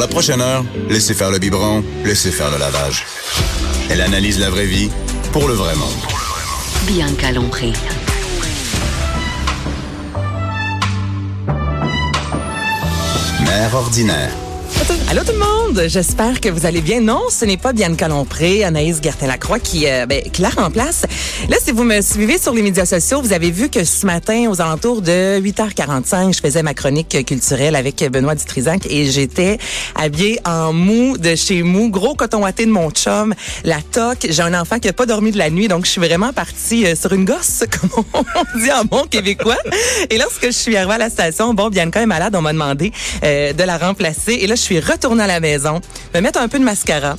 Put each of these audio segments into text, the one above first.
la prochaine heure, laissez faire le biberon, laissez faire le lavage. Elle analyse la vraie vie pour le vrai monde. Bianca Lompré. Mère ordinaire. Allô tout le monde, j'espère que vous allez bien. Non, ce n'est pas Bianca Lompré, Anaïs Gertin-Lacroix qui, euh, ben, qui la remplace. Là, si vous me suivez sur les médias sociaux, vous avez vu que ce matin, aux alentours de 8h45, je faisais ma chronique culturelle avec Benoît Dutrisac et j'étais habillée en mou de chez Mou, gros coton watté de mon chum, la toque. J'ai un enfant qui a pas dormi de la nuit, donc je suis vraiment partie euh, sur une gosse, comme on dit en bon québécois. Et lorsque je suis arrivée à la station, bon, Bianca est malade, on m'a demandé euh, de la remplacer. Et là, je suis retournée à la maison, me mettre un peu de mascara,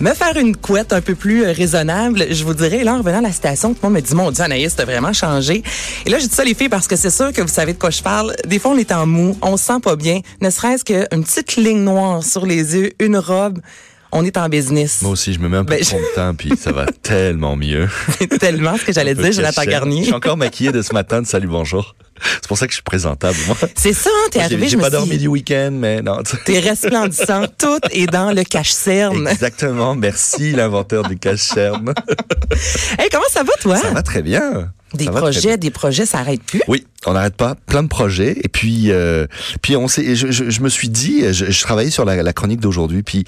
me faire une couette un peu plus euh, raisonnable, je vous dirais. Là, en revenant à la station, tout le monde me dit, mon Dieu, Anaïs, t'as vraiment changé. Et là, j'ai dit ça, les filles, parce que c'est sûr que vous savez de quoi je parle. Des fois, on est en mou, on se sent pas bien, ne serait-ce qu'une petite ligne noire sur les yeux, une robe. On est en business. Moi aussi, je me mets un peu Ben, de teint, puis ça va tellement mieux. Tellement ce que j'allais dire, Jonathan. Garnier. Je suis encore maquillé de ce matin de Salut Bonjour. C'est pour ça que je suis présentable, moi. C'est ça, hein, t'es arrivé, je J'ai pas dormi du week-end, mais non. t'es resplendissant, tout est dans le cache-cerne. Exactement. Merci, l'inventeur du cache-cerne. Hey, comment ça va, toi? Ça va très bien. Des projets, des projets, ça arrête plus? Oui, on n'arrête pas, plein de projets. Et puis, euh, puis on s'est, je, je, je me suis dit, je, je travaillais sur la, la chronique d'aujourd'hui, puis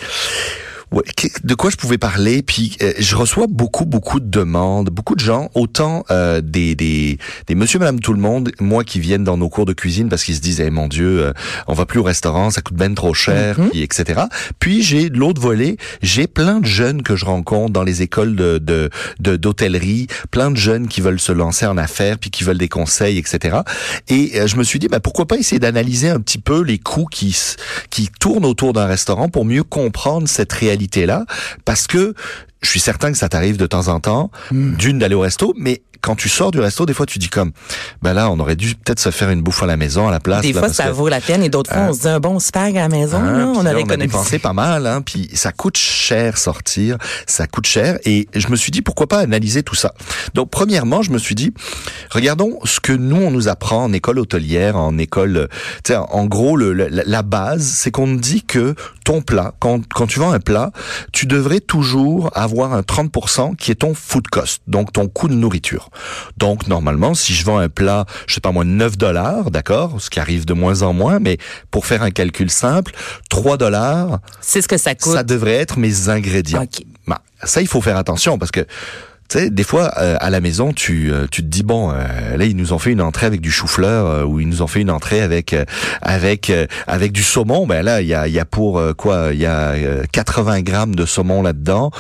ouais, de quoi je pouvais parler? Puis euh, je reçois beaucoup, beaucoup de demandes, beaucoup de gens, autant euh, des, des, des Monsieur, Madame, tout le monde, moi qui viennent dans nos cours de cuisine parce qu'ils se disent, eh, mon Dieu, euh, on va plus au restaurant, ça coûte ben trop cher, puis etc. Puis j'ai de l'autre volet, j'ai plein de jeunes que je rencontre dans les écoles de de de- d'hôtellerie, plein de jeunes qui veulent se lancer en affaires, puis qui veulent des conseils, etc. Et euh, je me suis dit, bah, pourquoi pas essayer d'analyser un petit peu les coûts qui qui tournent autour d'un restaurant pour mieux comprendre cette réalité-là, parce que je suis certain que ça t'arrive de temps en temps, d'une d'aller au resto, mais quand tu sors du resto, des fois tu dis comme, ben là, on aurait dû peut-être se faire une bouffe à la maison à la place. Des là, fois, ça que- vaut la peine et d'autres fois, Hein? on se dit un bon spag à la maison, Hein, là, on là, aurait on a dépensé pas mal, hein, puis ça coûte cher sortir, ça coûte cher, et je me suis dit pourquoi pas analyser tout ça? Donc premièrement, je me suis dit, regardons ce que nous on nous apprend en école hôtelière, en école, euh, tu sais, en gros le, la, la base, c'est qu'on nous dit que ton plat, quand, quand tu vends un plat, tu devrais toujours avoir un 30% qui est ton food cost, donc ton coût de nourriture. Donc normalement, si je vends un plat, je sais pas moi, 9 dollars, d'accord, ce qui arrive de moins en moins, mais pour faire un calcul simple, 3 dollars, C'est ce que ça coûte. ça devrait être mes ingrédients. Ok. Bah, ça, il faut faire attention parce que tu sais, des fois, euh, à la maison, tu, euh, tu te dis bon, euh, là, ils nous ont fait une entrée avec du chou-fleur euh, ou ils nous ont fait une entrée avec euh, avec euh, avec du saumon. Ben là, il y a, y a pour quoi Il y a euh, 80 grammes de saumon là-dedans.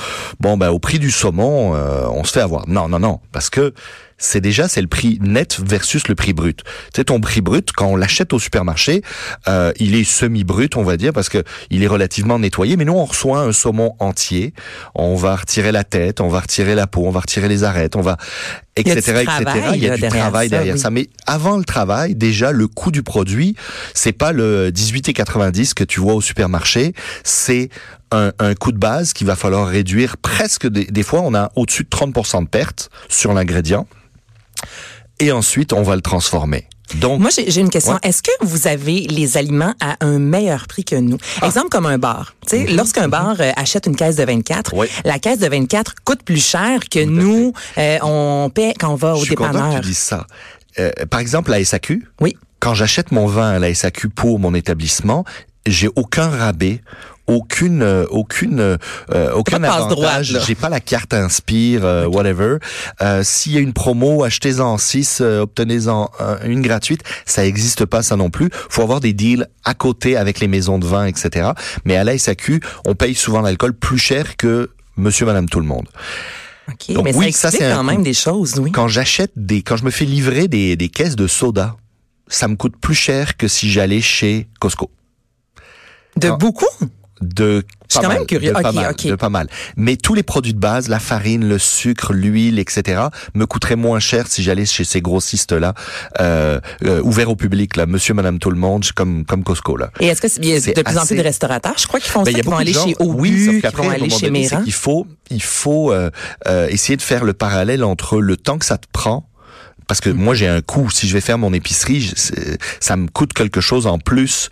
Bon, ben au prix du saumon, on se fait avoir. Non, non, non, parce que c'est déjà c'est le prix net versus le prix brut. Sais ton prix brut quand on l'achète au supermarché, euh, il est semi brut on va dire parce que il est relativement nettoyé. Mais nous on reçoit un saumon entier, on va retirer la tête, on va retirer la peau, on va retirer les arêtes, on va Il y a etc du etc. travail, Il y a là, du derrière travail ça, derrière oui. ça. Mais avant le travail, déjà le coût du produit, c'est pas le 18,90 que tu vois au supermarché, c'est un, un coût de base qu'il va falloir réduire presque des, des fois on a au-dessus de 30% de perte sur l'ingrédient et ensuite on va le transformer. Donc Moi, j'ai une question. Ouais. Est-ce que vous avez les aliments à un meilleur prix que nous? Ah. Exemple comme un bar. Tu sais, lorsqu'un bar euh, achète une caisse de 24, Mhm. Oui. la caisse de 24 coûte plus cher que nous, euh, on paie quand on va je au content que tu dises ça. Euh, par exemple la SAQ, Oui. quand j'achète mon vin à la SAQ pour mon établissement, j'ai aucun rabais, aucune euh, aucune euh, aucun passe droite, avantage, j'ai pas la carte Inspire euh, whatever. Euh, s'il y a une promo, achetez-en 6, obtenez-en un- une gratuite, ça existe pas ça non plus. Faut avoir des deals à côté avec les maisons de vin etc. Mais à la SAQ, on paye souvent l'alcool plus cher que monsieur madame tout le monde. OK, Donc mais oui, ça ça, explique c'est un quand même coût. des choses, oui. Quand j'achète des, quand je me fais livrer des, des caisses de soda, ça me coûte plus cher que si j'allais chez Costco. De beaucoup? De pas quand mal, même curieux. de pas mal, de pas mal. Mais tous les produits de base, la farine, le sucre, l'huile, etc., me coûteraient moins cher si j'allais chez ces grossistes là, euh, euh, ouverts au public là, Monsieur, Madame, tout le monde, comme comme Costco là. Et est-ce que c'est- il C'est de plus en plus de restaurateurs? Je crois qu'ils font Ben, ça, il y a vont aller gens- chez Obu, oui, qu'après, vont aller chez qu'il faut, il faut euh, euh, essayer de faire le parallèle entre le temps que ça te prend. Parce Mm. que moi j'ai un coût, si je vais faire mon épicerie, je- ça me coûte quelque chose en plus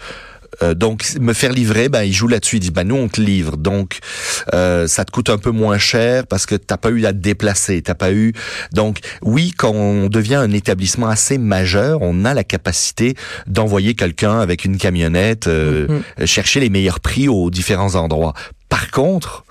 Euh, donc me faire livrer, ben ils jouent là-dessus. Ils disent ben nous on te livre, donc euh, ça te coûte un peu moins cher parce que t'as pas eu à te déplacer, t'as pas eu. Donc oui, quand on devient un établissement assez majeur, on a la capacité d'envoyer quelqu'un avec une camionnette euh, Mhm. chercher les meilleurs prix aux différents endroits. Par contre,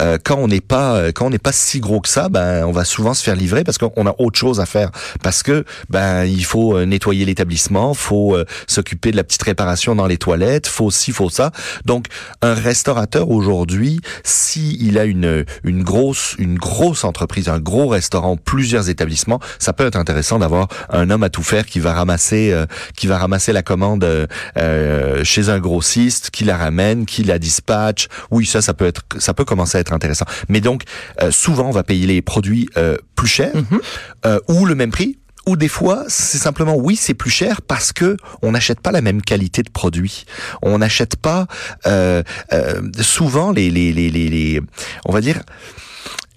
euh, quand on n'est pas euh, quand on n'est pas si gros que ça, ben on va souvent se faire livrer parce qu'on a autre chose à faire parce que ben il faut euh, nettoyer l'établissement, faut euh, s'occuper de la petite réparation dans les toilettes, faut ci, faut ça. Donc un restaurateur aujourd'hui, si il a une une grosse une grosse entreprise, un gros restaurant, plusieurs établissements, ça peut être intéressant d'avoir un homme à tout faire qui va ramasser euh, qui va ramasser la commande chez un grossiste, qui la ramène, qui la dispatche. Ça ça peut être ça peut commencer à être intéressant. Mais donc euh, souvent on va payer les produits euh, plus chers euh, ou le même prix ou des fois, c'est simplement oui, c'est plus cher parce que on n'achète pas la même qualité de produit. On n'achète pas euh, euh, souvent les, les, les, les, les- on va dire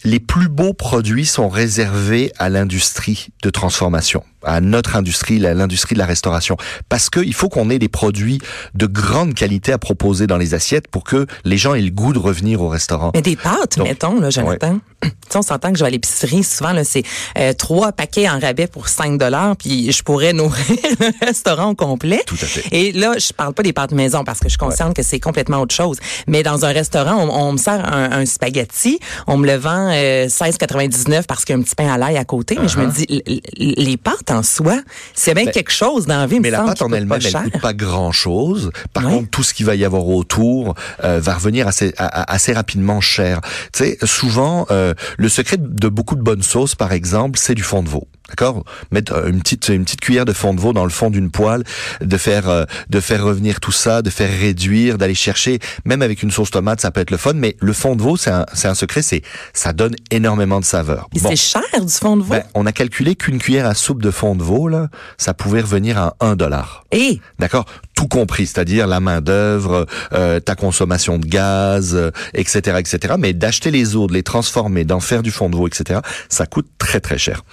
les plus beaux produits sont réservés à l'industrie de transformation, à notre industrie, à l'industrie de la restauration, parce que il faut qu'on ait des produits de grande qualité à proposer dans les assiettes pour que les gens aient le goût de revenir au restaurant. Mais des pâtes, Donc, mettons, là, Jonathan. Tu sais, on s'entend que je vais à l'épicerie, souvent, là, c'est euh, trois paquets en rabais pour 5 dollars, puis je pourrais nourrir le restaurant au complet. Tout à fait. Et là, je parle pas des pâtes maison parce que je suis consciente que c'est complètement autre chose. Mais dans un restaurant, on, on me sert un, un spaghetti, on me le vend euh, 16,99 parce qu'il y a un petit pain à l'ail à côté. Mais je me dis, l- l- les pâtes en soi, c'est bien Uh-huh. Ben, quelque chose dans la vie. me Mais la pâte en elle-même, pas elle cher. coûte pas grand-chose. Par Ouais. contre, tout ce qui va y avoir autour euh, va revenir assez rapidement cher. Tu sais, souvent, euh, le secret de beaucoup de bonnes sauces, par exemple, c'est du fond de veau. D'accord Mettre euh, une petite une petite cuillère de fond de veau dans le fond d'une poêle, de faire euh, de faire revenir tout ça, de faire réduire, d'aller chercher. Même avec une sauce tomate, ça peut être le fun. Mais le fond de veau, c'est un c'est un secret. C'est ça donne énormément de saveur. Bon. c'est cher du fond de veau? Ben, on a calculé qu'une cuillère à soupe de fond de veau, là, ça pouvait revenir à 1 dollar. Et? D'accord Tout compris, c'est-à-dire la main-d'œuvre, euh, ta consommation de gaz, euh, etc., etc. Mais d'acheter les eaux, de les transformer, d'en faire du fond de veau, etc., ça coûte très très cher.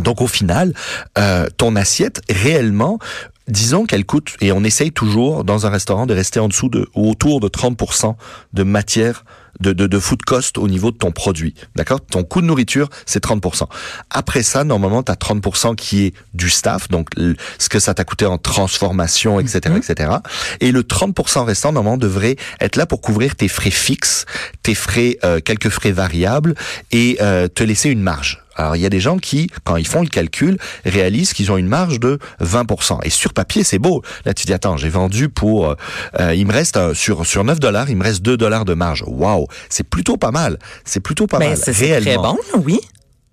Donc au final, euh, ton assiette, réellement, disons qu'elle coûte, et on essaye toujours dans un restaurant de rester en dessous de, ou autour de 30% de matière de, de, de food cost au niveau de ton produit. D'accord? Ton coût de nourriture, c'est 30%. Après ça, normalement, tu as 30% qui est du staff, donc ce que ça t'a coûté en transformation, etc., etc. Et le 30% restant, normalement, devrait être là pour couvrir tes frais fixes, tes frais, euh, quelques frais variables, et euh, te laisser une marge. Alors, il y a des gens qui, quand ils font le calcul, réalisent qu'ils ont une marge de 20%. Et sur papier, c'est beau. Là, tu dis, attends, j'ai vendu pour... euh, euh, il me reste, euh, sur, sur 9 dollars, il me reste 2 dollars de marge. Waouh C'est plutôt pas mal. C'est plutôt pas ben, mal, c'est c'est très bon, oui.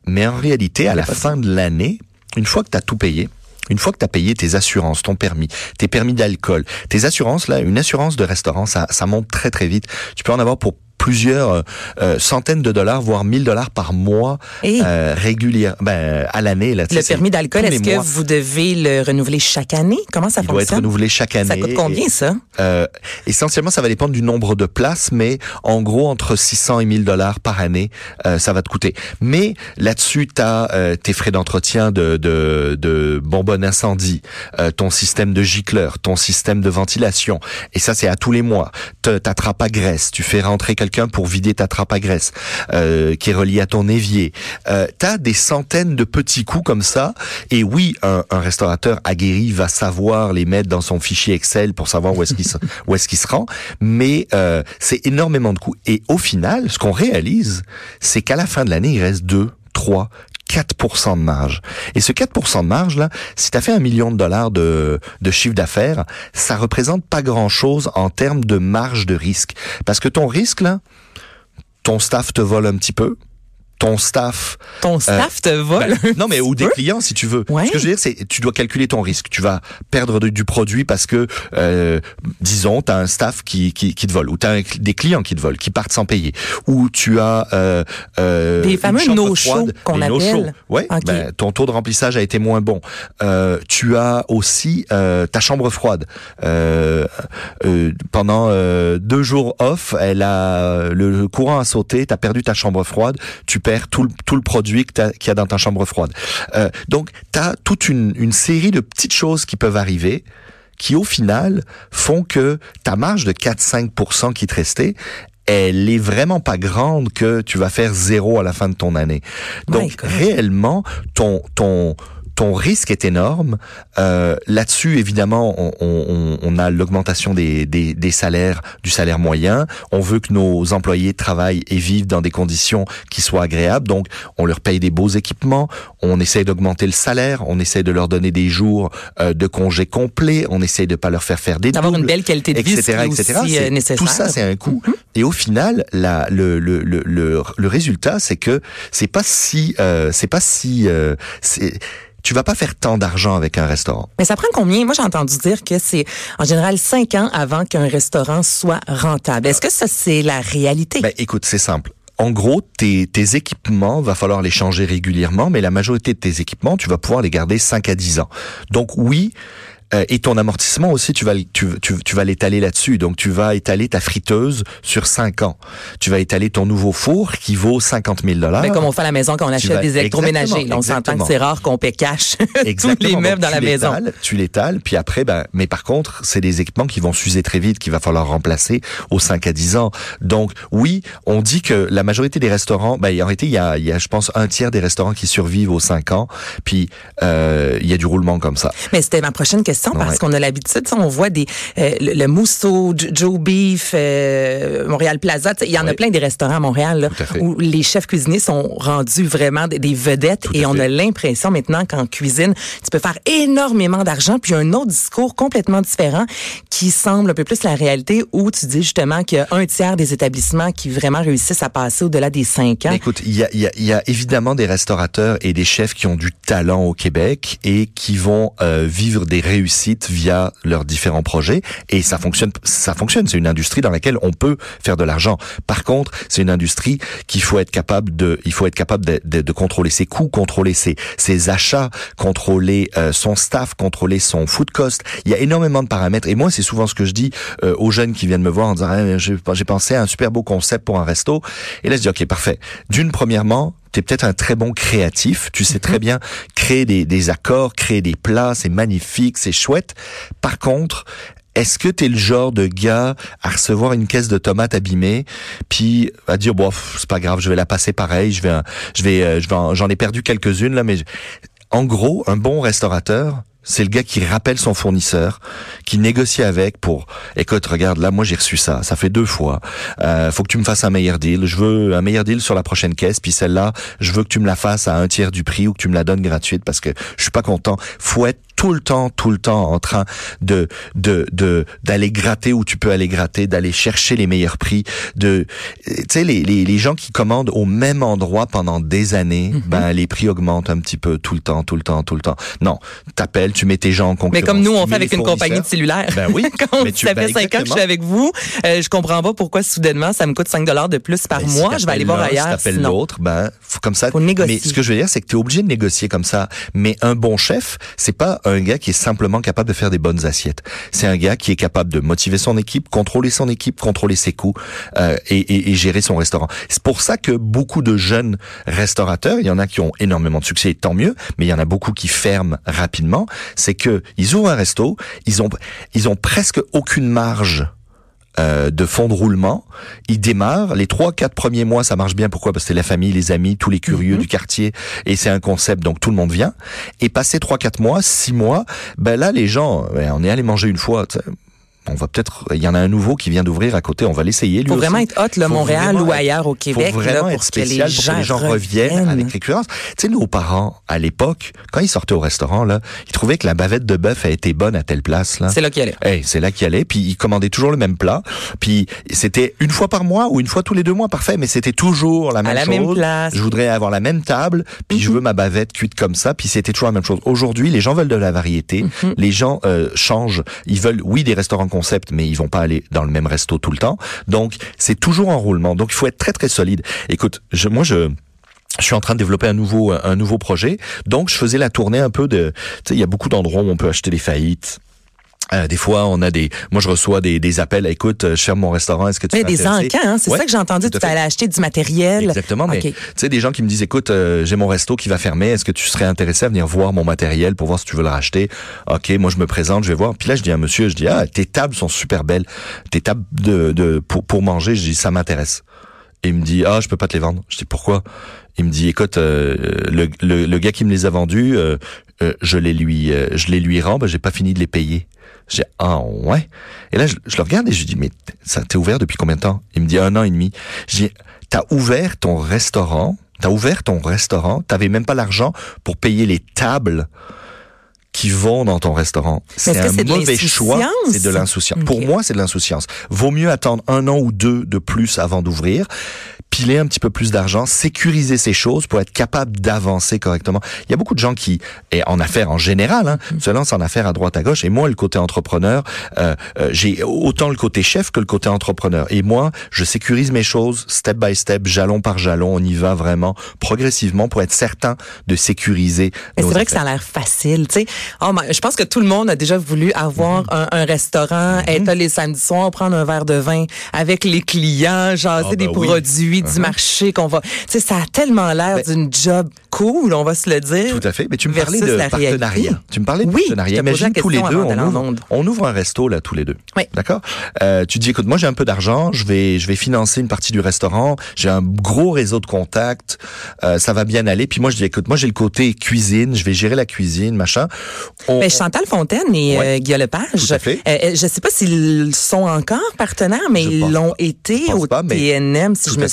Mais en réalité, à la fin de l'année, une fois que tu as tout payé, une fois que tu as payé tes assurances, ton permis, tes permis d'alcool, tes assurances, là, une assurance de restaurant, ça, ça monte très très vite. Tu peux en avoir pour plusieurs euh, euh, centaines de dollars, voire 1000 dollars par mois Et euh, régulière, ben, à l'année. Là, tu le permis d'alcool, est-ce que vous devez le renouveler chaque année? Comment ça Il doit être fonctionne? renouvelé chaque année. ça coûte combien, Et, ça? euh, essentiellement, ça va dépendre du nombre de places, mais en gros, entre 600 et 1000 dollars par année, euh, ça va te coûter. Mais là-dessus, tu as tes frais d'entretien de, de, de bonbonne incendie, euh, ton système de gicleur, ton système de ventilation. Et ça, c'est à tous les mois. Trappe à graisse, tu fais rentrer quelqu'un pour vider ta trappe à graisse, euh, qui est reliée à ton évier. Euh, tu as des centaines de petits coûts comme ça. Et oui, un, un restaurateur aguerri va savoir les mettre dans son fichier Excel pour savoir où est-ce qu'il se, où est-ce qu'il se rend. Mais euh, c'est énormément de coûts. Et au final, ce qu'on réalise, c'est qu'à la fin de l'année, il reste 2, 3, 4% de marge. Et ce 4% de marge, là, si tu as fait un million de dollars de, de chiffre d'affaires, ça représente pas grand-chose en termes de marge de risque. Parce que ton risque, là, ton staff te vole un petit peu, ton staff Ton staff te vole. ben, non, mais un ou des clients si tu veux. Ouais. Ce que je veux dire, c'est tu dois calculer ton risque. Tu vas perdre de- du produit parce que, euh, disons, tu as un staff qui, qui, qui te vole, ou tu as des clients qui te volent, qui partent sans payer, ou tu as euh, euh, Des fameux no-show froide, qu'on appelle. Ouais, Ok. ben, ton taux de remplissage a été moins bon. Euh, tu as aussi euh, ta chambre froide. Euh, euh, pendant euh, deux jours off, elle a le courant a sauté, tu as perdu ta chambre froide, tu tout le, tout le produit que qu'il y a dans ta chambre froide. Euh, donc, tu as toute une, une série de petites choses qui peuvent arriver qui au final font que ta marge de 4-5% qui te restait, elle est vraiment pas grande que tu vas faire zéro à la fin de ton année. Donc réellement, ton ton ton risque est énorme. Euh, Là-dessus, évidemment, on, on, on a l'augmentation des, des, des, salaires, du salaire moyen. On veut que nos employés travaillent et vivent dans des conditions qui soient agréables. Donc, on leur paye des beaux équipements. On essaie d'augmenter le salaire. On essaie de leur donner des jours euh, de congés complets. On essaie de pas leur faire faire des D'avoir une belle qualité de vie, etc., etc. Aussi, euh, nécessaire. Tout ça, c'est un coût. Mm-hmm. Et au final, la, le, le, le, le, le résultat, c'est que c'est pas si, euh, c'est pas si, euh, c'est tu vas pas faire tant d'argent avec un restaurant. Mais ça prend combien? Moi, j'ai entendu dire que c'est en général cinq ans avant qu'un restaurant soit rentable. Est-ce que ça, c'est la réalité? Ben, écoute, c'est simple. En gros, tes, tes équipements, va falloir les changer régulièrement, mais la majorité de tes équipements, tu vas pouvoir les garder 5 à 10 ans. Donc oui, euh, et ton amortissement aussi, tu vas, tu, tu, tu vas l'étaler là-dessus. Donc, tu vas étaler ta friteuse sur 5 ans. Tu vas étaler ton nouveau four qui vaut 50 000 dollars. comme on fait à la maison quand on achète des électroménagers. on s'entend que c'est rare qu'on paie cash tous les meubles dans la maison. Tu l'étales, puis après, ben, mais par contre, c'est des équipements qui vont s'user très vite, qu'il va falloir remplacer aux 5 à 10 ans. Donc, oui, on dit que la majorité des restaurants, ben, en réalité, il y a, il y a, je pense, un tiers des restaurants qui survivent aux 5 ans, puis euh, il y a du roulement comme ça. Mais c'était ma prochaine question parce qu'on a l'habitude, on voit des euh, le, Mousseau, Joe Beef, euh, Montréal Plaza, il y en a plein des restaurants à Montréal où les chefs cuisiniers sont rendus vraiment des, vedettes et on a l'impression maintenant qu'en cuisine, tu peux faire énormément d'argent puis un autre discours complètement différent qui semble un peu plus la réalité où tu dis justement qu'il y a un tiers des établissements qui vraiment réussissent à passer au-delà des cinq ans. Écoute, il y a, y, y a, évidemment des restaurateurs et des chefs qui ont du talent au Québec et qui vont euh, vivre des réussites via leurs différents projets. Et ça fonctionne ça fonctionne. C'est une industrie dans laquelle on peut faire de l'argent. Par contre c'est une industrie qu'il faut être capable de il faut être capable de, de, de contrôler ses coûts contrôler ses, ses achats contrôler euh, son staff contrôler son food cost. Il y a énormément de paramètres. Et moi c'est souvent ce que je dis euh, aux jeunes qui viennent me voir en disant ah, j'ai pensé à un super beau concept pour un resto. Et là je dis ok parfait. D'une premièrement tu es peut-être un très bon créatif, tu sais très mhm. bien créer des, des accords, créer des plats, c'est magnifique, c'est chouette. Par contre, est-ce que tu es le genre de gars à recevoir une caisse de tomates abîmées, puis à dire bon c'est pas grave, je vais la passer pareil, je vais je vais euh, je vais j'en ai perdu quelques-unes là mais en gros, un bon restaurateur, c'est le gars qui rappelle son fournisseur, qui négocie avec pour, écoute, regarde, là, moi j'ai reçu ça, ça fait deux fois. Euh, faut que tu me fasses un meilleur deal. Je veux un meilleur deal sur la prochaine caisse, puis celle-là, je veux que tu me la fasses à un tiers du prix ou que tu me la donnes gratuite parce que je suis pas content. Faut être tout le temps, tout le temps en train de de de d'aller gratter où tu peux aller gratter, d'aller chercher les meilleurs prix. De, tu sais, les, les, les gens qui commandent au même endroit pendant des années, mhm. ben les prix augmentent un petit peu tout le temps, tout le temps, tout le temps. Non, t'appelles, tu mets tes gens en concurrence. Mais comme nous, on fait avec une compagnie de cellulaire. Ben oui. Quand mais tu, ça fait cinq ans que je suis avec vous, euh, je comprends pas pourquoi soudainement ça me coûte 5 dollars de plus par ben, mois. je vais aller voir ailleurs. Si t'appelles l'autre, ben faut comme ça. Faut négocier. Mais ce que je veux dire, c'est que tu es obligé de négocier comme ça. Mais un bon chef, c'est pas un gars qui est simplement capable de faire des bonnes assiettes. C'est un gars qui est capable de motiver son équipe, contrôler son équipe, contrôler ses coûts euh, et, et, et, gérer son restaurant. C'est pour ça que beaucoup de jeunes restaurateurs, il y en a qui ont énormément de succès, tant mieux, mais il y en a beaucoup qui ferment rapidement. C'est que ils ouvrent un resto, ils ont ils ont presque aucune marge euh, de fonds de roulement. Il démarre. Les trois, quatre premiers mois, ça marche bien. Pourquoi? Parce que c'est la famille, les amis, tous les curieux mhm. du quartier. Et c'est un concept, donc tout le monde vient. Et passer trois, quatre mois, six mois, ben là, les gens, ben, on est allé manger une fois on va peut-être, il y en a un nouveau qui vient d'ouvrir à côté, on va l'essayer. Il faut vraiment être hot, le Montréal ou ailleurs au Québec. Faut vraiment être spécial pour que les gens reviennent, avec récurrence. Tu sais, nos parents, à l'époque, quand ils sortaient au restaurant, là, ils trouvaient que la bavette de bœuf a été bonne à telle place, là. C'est là qu'il allait. Hey, c'est là qu'il allait, puis ils commandaient toujours le même plat, puis c'était une fois par mois ou une fois tous les deux mois, parfait, mais c'était toujours la même à chose. La même place. Je voudrais avoir la même table, puis je mhm. veux ma bavette cuite comme ça, puis c'était toujours la même chose. Aujourd'hui, les gens veulent de la variété, mhm. les gens euh, changent, ils veulent, oui, des restaurants mais ils vont pas aller dans le même resto tout le temps. Donc, c'est toujours en roulement. Donc, il faut être très, très solide. Écoute, moi, je, je suis en train de développer un nouveau un nouveau projet. Donc je faisais la tournée un peu de tu sais il y a beaucoup d'endroits où on peut acheter des faillites Euh, des fois, on a des. Moi, je reçois des, des appels. Écoute, euh, je ferme mon restaurant. Est-ce que tu Mais des encans, hein, c'est Ouais, ça que j'ai entendu. Tu fait. allais acheter du matériel. Exactement, mais OK. tu sais, des gens qui me disent, écoute, euh, j'ai mon resto qui va fermer, est-ce que tu serais intéressé à venir voir mon matériel pour voir si tu veux le racheter? Ok, moi je me présente, je vais voir. Puis là, je dis à un monsieur, je dis, ah, tes tables sont super belles. Tes tables de, de pour, pour manger, je dis, ça m'intéresse. Et il me dit, ah, je peux pas te les vendre. Je dis, pourquoi? Il me dit, écoute, euh, le, le, le gars qui me les a vendus, euh, euh, je les lui, euh, je les lui rends, ben, j'ai pas fini de les payer. J'ai ah ouais. Et là je, je le regarde et je lui dis mais ça t'es ouvert depuis combien de temps Il me dit un an et demi. Dis t'as ouvert ton restaurant, t'as ouvert ton restaurant, t'avais même pas l'argent pour payer les tables qui vont dans ton restaurant. C'est un mauvais choix, c'est de l'insouciance. Pour moi, c'est de l'insouciance. Vaut mieux attendre un an ou deux de plus avant d'ouvrir, piler un petit peu plus d'argent, sécuriser ces choses pour être capable d'avancer correctement. Il y a beaucoup de gens qui, et en affaires en général, hein, Mm-hmm. se lancent en affaires à droite à gauche. Et moi, le côté entrepreneur, euh, euh, j'ai autant le côté chef que le côté entrepreneur. Et moi, je sécurise mes choses step by step, jalon par jalon. On y va vraiment progressivement pour être certain de sécuriser. C'est vrai que ça a l'air facile, tu sais. Oh, je pense que tout le monde a déjà voulu avoir Mm-hmm. un, un restaurant, être là les samedis soirs, prendre un verre de vin avec les clients, jaser des ben oui. produits du marché qu'on va. Tu sais, ça a tellement l'air Ben- d'une job cool, on va se le dire. Tout à fait. Mais tu me parlais de la réalité. partenariat. Tu me parlais de Oui, partenariat. Imagine tous les deux, on ouvre, onde. on ouvre un resto là tous les deux. Oui. D'accord? Euh, tu dis, écoute, moi j'ai un peu d'argent, je vais, je vais financer une partie du restaurant. J'ai un gros réseau de contacts, euh, ça va bien aller. Puis moi je dis, écoute, moi j'ai le côté cuisine, je vais gérer la cuisine, machin. On- Ben, Chantal Fontaine et Ouais. euh, Guillaume Lepage, Tout à fait. euh, euh, je sais pas s'ils sont encore partenaires, mais ils l'ont été au pas, mais TNM, si je me à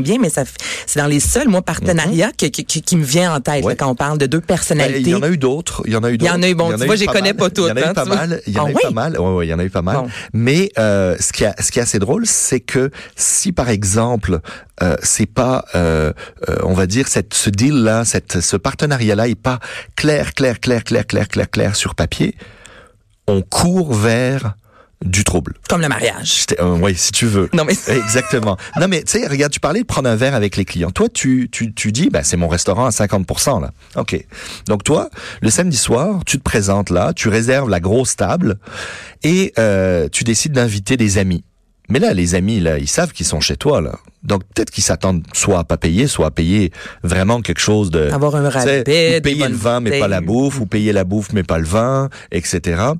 bien, mais ça, c'est dans les seuls, moi, partenariats que- que- qui, qui me vient en tête Ouais. là, quand on parle de deux Ben, personnalités. il y en a eu d'autres. Il y en a eu Il y en d'autres. a eu, bon, tu vois, je connais pas toutes, Il y en a hein, eu pas tu vois. mal. Il y en Ah a eu oui? pas mal. Ouais, ouais, il y en a eu pas mal. Mais euh, ce qui, a, ce qui est assez drôle, c'est que si par exemple, euh, c'est pas, euh, euh, on va dire, cette, ce deal-là, cette, ce partenariat-là est pas clair, clair, clair, clair, clair, clair, clair sur papier, on court vers du trouble. Comme le mariage. oui, si tu veux. Non, mais Exactement. Non, mais tu sais, regarde, tu parlais de prendre un verre avec les clients. Toi, tu, tu, tu dis, ben, c'est mon restaurant à 50%, là. OK. Donc, toi, le samedi soir, tu te présentes là, tu réserves la grosse table et euh, tu décides d'inviter des amis. Mais là, les amis, là, ils savent qu'ils sont chez toi, là. Donc, peut-être qu'ils s'attendent soit à pas payer, soit à payer vraiment quelque chose de... Avoir un rabais, payer le vin, mais pas la bouffe, ou payer la bouffe, mais pas le vin, etc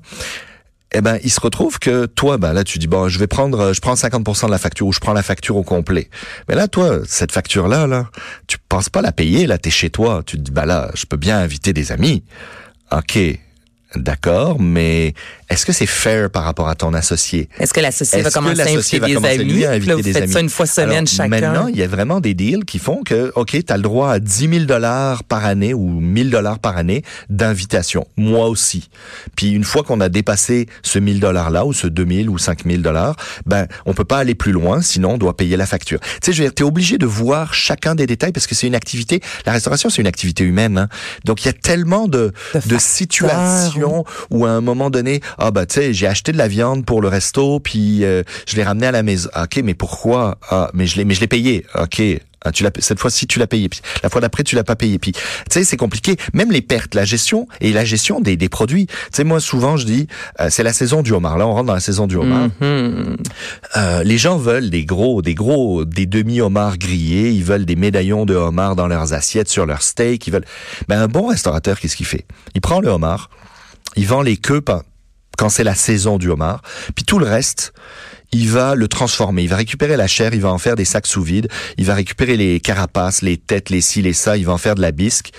eh ben, il se retrouve que toi, ben là, tu dis bon, je vais prendre, euh, je prends 50% de la facture ou je prends la facture au complet. Mais là, toi, cette facture-là, là, tu penses pas la payer, là, t'es chez toi. Tu te dis, bah là, je peux bien inviter des amis. Ok, d'accord, mais est-ce que c'est fair par rapport à ton associé? Est-ce que l'associé va commencer à inviter des amis? à Puis là, inviter vous des faites amis? ça une fois semaine Alors, chacun. Maintenant, il y a vraiment des deals qui font que, OK, tu as le droit à 10 000 dollars par année ou 1000 dollars par année d'invitation. Moi aussi. Puis une fois qu'on a dépassé ce 1000 dollars-là ou ce 2000 ou 5000 dollars, ben, on peut pas aller plus loin, sinon on doit payer la facture. Tu sais, je veux dire, t'es obligé de voir chacun des détails parce que c'est une activité, la restauration, c'est une activité humaine. hein. Donc, il y a tellement de, De situations où à un moment donné, ah bah tu sais, j'ai acheté de la viande pour le resto, puis euh, je l'ai ramené à la maison. Ah, ok, mais pourquoi? Ah, mais je l'ai, mais je l'ai payé. Ok. Ah, tu l'as, cette fois-ci, tu l'as payé. Puis la fois d'après, tu l'as pas payé. Puis, tu sais, c'est compliqué. Même les pertes, la gestion et la gestion des, des produits. Tu sais, moi, souvent, je dis, euh, c'est la saison du homard. Là, on rentre dans la saison du homard. Mhm. Euh, les gens veulent des gros, des gros, des demi-homards grillés. Ils veulent des médaillons de homard dans leurs assiettes, sur leur steak. Ils veulent. Ben, un bon restaurateur, qu'est-ce qu'il fait? Il prend le homard, il vend les queues quand c'est la saison du homard, puis tout le reste, il va le transformer. Il va récupérer la chair, il va en faire des sacs sous vide, il va récupérer les carapaces, les têtes, les ci, les ça, il va en faire de la bisque.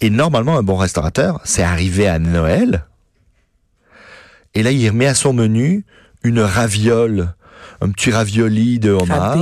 Et normalement, un bon restaurateur, c'est arrivé à Noël, et là, il remet à son menu une raviole, un petit ravioli de homard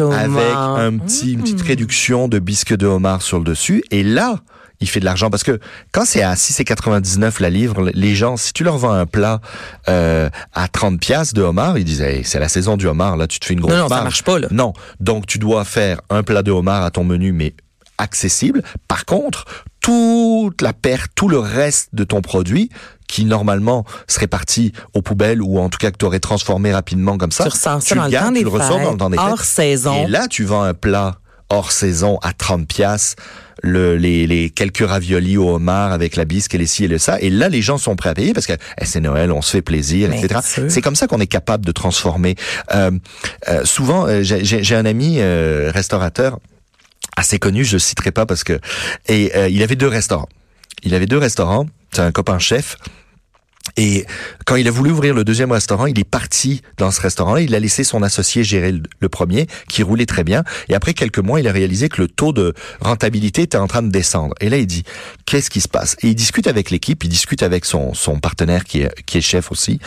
au avec un petit, une petite réduction de bisque de homard sur le dessus. Et là, il fait de l'argent parce que quand c'est à 6,99 la livre, les gens, si tu leur vends un plat euh, à 30 pièces de homard, ils disent Hey, c'est la saison du homard, là tu te fais une grosse Non, non, ça marche pas, là. Non, donc tu dois faire un plat de homard à ton menu, mais accessible. Par contre, toute la perte, tout le reste de ton produit, qui normalement serait parti aux poubelles ou en tout cas que tu aurais transformé rapidement comme ça, Tu ressens ça tu dans le gardes, temps tu des le ressors dans le temps des hors fêtes. saison. Et là, tu vends un plat hors saison à 30 pièces le, les, les quelques raviolis au homard avec la bisque et les ci et le ça. Et là, les gens sont prêts à payer parce que eh, c'est Noël, on se fait plaisir, etc. C'est comme ça qu'on est capable de transformer. Euh, euh, souvent, euh, j'ai un ami euh, restaurateur assez connu, je le citerai pas parce que et il avait deux restaurants. Il avait deux restaurants. C'est un copain chef. Et quand il a voulu ouvrir le deuxième restaurant, il est parti dans ce restaurant-là. Il a laissé son associé gérer le, premier, qui roulait très bien. Et après quelques mois, il a réalisé que le taux de rentabilité était en train de descendre. Et là, il dit, qu'est-ce qui se passe? Et il discute avec l'équipe, il discute avec son, son partenaire qui est, qui est chef aussi.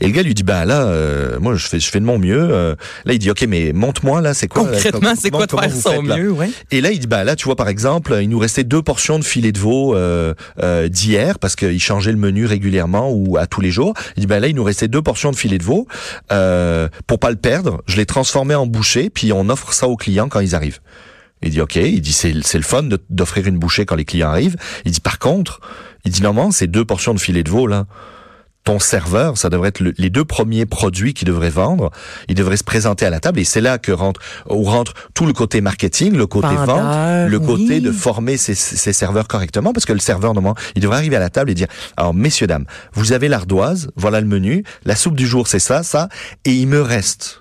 Et le gars lui dit, ben là, euh, moi, je fais, je fais de mon mieux. Euh, là, il dit, ok, mais montre-moi là, c'est quoi là, Concrètement, c'est quoi de faire son mieux, ouais. Et là, il dit, bah là, tu vois, par exemple, il nous restait deux portions de filet de veau euh, euh, d'hier parce qu'il changeait le menu régulièrement ou à tous les jours. Il dit, bah là, il nous restait deux portions de filet de veau. Euh, pour pas le perdre, je l'ai transformé en bouchée, puis on offre ça aux clients quand ils arrivent. Il dit, OK. Il dit, c'est le fun d'offrir une bouchée quand les clients arrivent. Il dit, par contre, il dit, normalement, c'est deux portions de filet de veau, là ton serveur, ça devrait être le- les deux premiers produits qu'il devrait vendre. Il devrait se présenter à la table et c'est là que rentre, où rentre tout le côté marketing, le côté Vendeur, vente, le côté de former ses, ses serveurs correctement parce que le serveur, normalement, il devrait arriver à la table et dire, alors, messieurs, dames, vous avez l'ardoise, voilà le menu, la soupe du jour, c'est ça, ça, et il me reste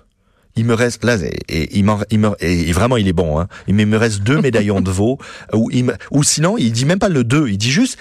il me reste là et, et il il me, et vraiment il est bon hein. Il me reste deux médaillons de veau ou il me- ou sinon il dit même pas le deux, il dit juste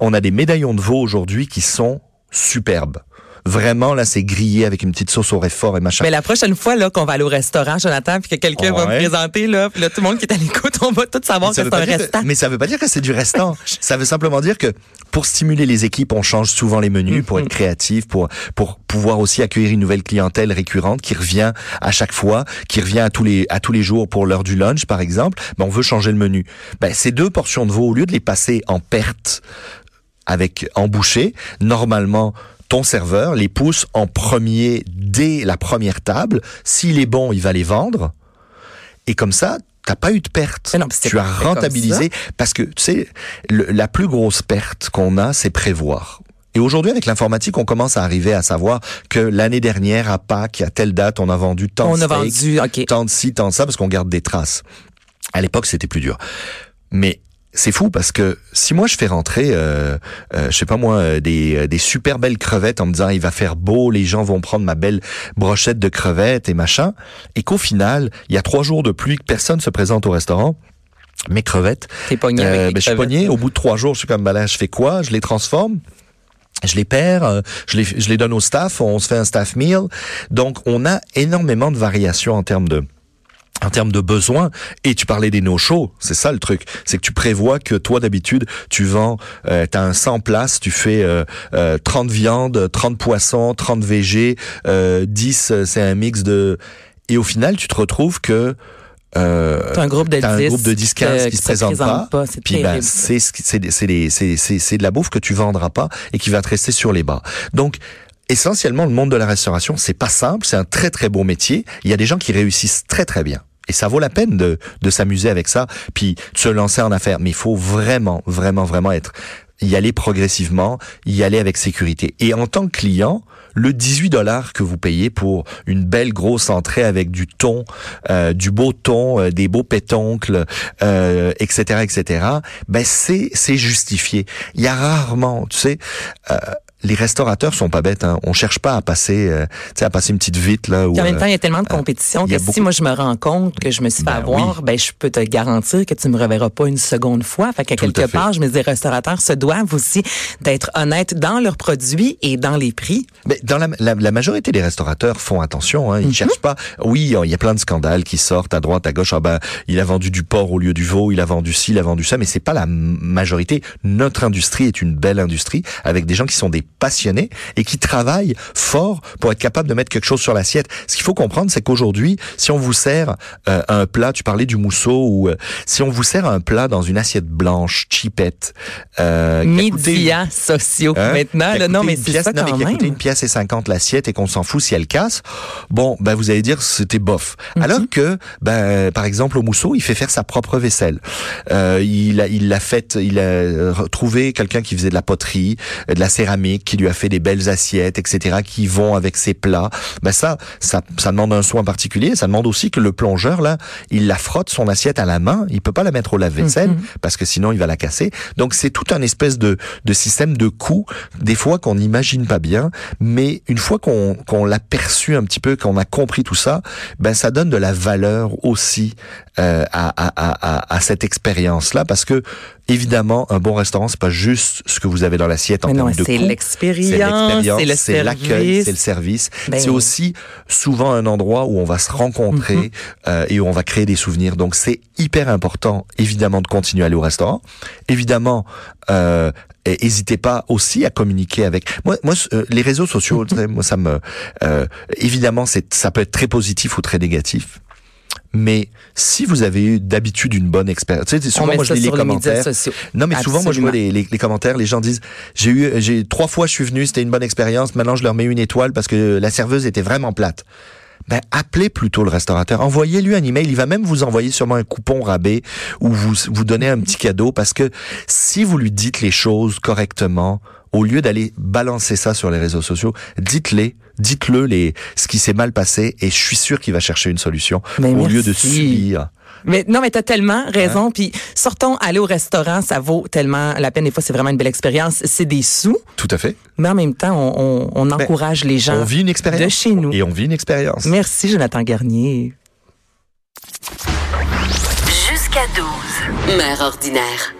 on a des médaillons de veau aujourd'hui qui sont superbes. Vraiment là c'est grillé avec une petite sauce au réfort et machin. Mais la prochaine fois là qu'on va aller au restaurant, Jonathan, puis que quelqu'un va me présenter là, puis là tout le monde qui est à l'écoute, on va tout savoir que c'est un que- restant. mais ça veut pas dire que c'est du restant. ça veut simplement dire que pour stimuler les équipes, on change souvent les menus pour Mhm. être créatif, pour pour pouvoir aussi accueillir une nouvelle clientèle récurrente qui revient à chaque fois, qui revient à tous les à tous les jours pour l'heure du lunch par exemple. Ben on veut changer le menu. Ben ces deux portions de veau au lieu de les passer en perte avec en bouchée, normalement ton serveur les pousse en premier dès la première table. S'il est bon, il va les vendre. Et comme ça, t'as pas eu de perte. Non, tu as rentabilisé parce que tu sais, le- la plus grosse perte qu'on a, c'est prévoir. Et aujourd'hui, avec l'informatique, on commence à arriver à savoir que l'année dernière, à Pâques, à telle date, on a vendu tant On de a steaks, vendu, tant de ci, tant de ça, parce qu'on garde des traces. À l'époque, c'était plus dur. Mais c'est fou parce que si moi je fais rentrer, euh, euh, je sais pas moi, euh, des, euh, des super belles crevettes en me disant il va faire beau, les gens vont prendre ma belle brochette de crevettes et machin, et qu'au final il y a trois jours de pluie que personne se présente au restaurant, mes crevettes, T'es pogné euh, avec les ben, je suis pogné. Au bout de trois jours, je suis comme, ben là, je fais quoi? Je les transforme. Je les perds, je les, je les donne au staff, on se fait un staff meal. Donc, on a énormément de variations en termes de en termes de besoins, et tu parlais des no-shows, c'est ça le truc, c'est que tu prévois que toi d'habitude tu vends, euh, t'as un 100 places, tu fais euh, euh, 30 viandes, 30 poissons, 30 végés, euh, 10 euh, c'est un mix de... Et au final tu te retrouves que euh, T'as un groupe de T'as 10 un groupe de 10 15 euh, qui se présente pas, c'est puis ben c'est ce qui- c'est c'est des- c'est c'est c'est de la bouffe que tu vendras pas et qui va te rester sur les bas. Donc essentiellement le monde de la restauration, c'est pas simple, c'est un très très beau métier. Il y a des gens qui réussissent très très bien. Et ça vaut la peine de, de s'amuser avec ça, puis de se lancer en affaires. Mais il faut vraiment, vraiment, vraiment être, y aller progressivement, y aller avec sécurité. Et en tant que client, le 18 dollars que vous payez pour une belle grosse entrée avec du thon, euh, du beau thon, euh, des beaux pétoncles, euh, etc., etc., ben c'est c'est justifié. Il y a rarement, tu sais. Euh, les restaurateurs sont pas bêtes. Hein. On cherche pas à passer, euh, tu sais, à passer une petite vite là. Où, en même euh, temps, il y a tellement de compétition il y que si moi je me rends compte que je me suis fait Ben avoir, ben je peux te garantir que tu me reverras pas une seconde fois. Fait qu'à quelque fait. part, je me dis, les restaurateurs se doivent aussi d'être honnêtes dans leurs produits et dans les prix. Mais dans la, la, la majorité des restaurateurs font attention. Hein, ils cherchent pas. Oui, il y a plein de scandales qui sortent à droite, à gauche. Ah ben, il a vendu du porc au lieu du veau, il a vendu ci, il a vendu ça. Mais c'est pas la majorité. Notre industrie est une belle industrie avec des gens qui sont des passionnés et qui travaillent fort pour être capable de mettre quelque chose sur l'assiette. Ce qu'il faut comprendre, c'est qu'aujourd'hui, si on vous sert euh, un plat, tu parlais du mousseau, ou euh, si on vous sert un plat dans une assiette blanche, cheapette, euh, coûté- Médias sociaux Hein? maintenant. Là, non, mais c'est ça non, mais quand coûté même. une pièce et 50 l'assiette et qu'on s'en fout si elle casse. Bon, ben vous allez dire c'était bof. Mhm. Alors que, ben par exemple au mousseau, il fait faire sa propre vaisselle. Euh, il a, il l'a fait, il a retrouvé quelqu'un qui faisait de la poterie, euh, de la céramique, qui lui a fait des belles assiettes, etc., qui vont avec ses plats. Ben ça, ça, ça demande un soin particulier. Ça demande aussi que le plongeur là, il la frotte son assiette à la main. Il peut pas la mettre au lave-vaisselle Mhm. parce que sinon il va la casser. Donc c'est tout un espèce de, de système de coûts, des fois qu'on n'imagine pas bien, mais une fois qu'on qu'on l'a perçu un petit peu, qu'on a compris tout ça, ben ça donne de la valeur aussi euh, à, à, à, à cette expérience-là, parce que évidemment un bon restaurant c'est pas juste ce que vous avez dans l'assiette en Mais non, termes de c'est l'expérience, c'est l'accueil, c'est le service. Ben c'est oui. aussi souvent un endroit où on va se rencontrer Mhm. euh, et où on va créer des souvenirs. Donc c'est hyper important, évidemment, de continuer à aller au restaurant. Évidemment, euh, et hésitez pas aussi à communiquer avec moi. Moi, euh, les réseaux sociaux, moi, ça me euh, évidemment, c'est ça peut être très positif ou très négatif. Mais si vous avez eu d'habitude une bonne expérience, tu sais, On souvent moi je lis les les commentaires. sociaux. Non, mais souvent, moi, je vois les, les, les commentaires, les gens disent, j'ai eu, j'ai trois fois, je suis venu, c'était une bonne expérience. Maintenant, je leur mets une étoile parce que la serveuse était vraiment plate. Ben, appelez plutôt le restaurateur. Envoyez-lui un email. Il va même vous envoyer sûrement un coupon rabais ou vous, vous donner un petit cadeau parce que si vous lui dites les choses correctement, au lieu d'aller balancer ça sur les réseaux sociaux, dites-les, dites-le les, ce qui s'est mal passé et je suis sûr qu'il va chercher une solution Mais au lieu de subir. Mais non, mais t'as tellement Hein? raison. Puis sortons, aller au restaurant, ça vaut tellement la peine. Des fois, c'est vraiment une belle expérience. C'est des sous, Tout à fait. mais en même temps, on, on, on encourage les gens Ben, On vit une expérience. de chez nous. Et on vit une expérience. Merci, Jonathan Garnier. Jusqu'à 12. Mère ordinaire.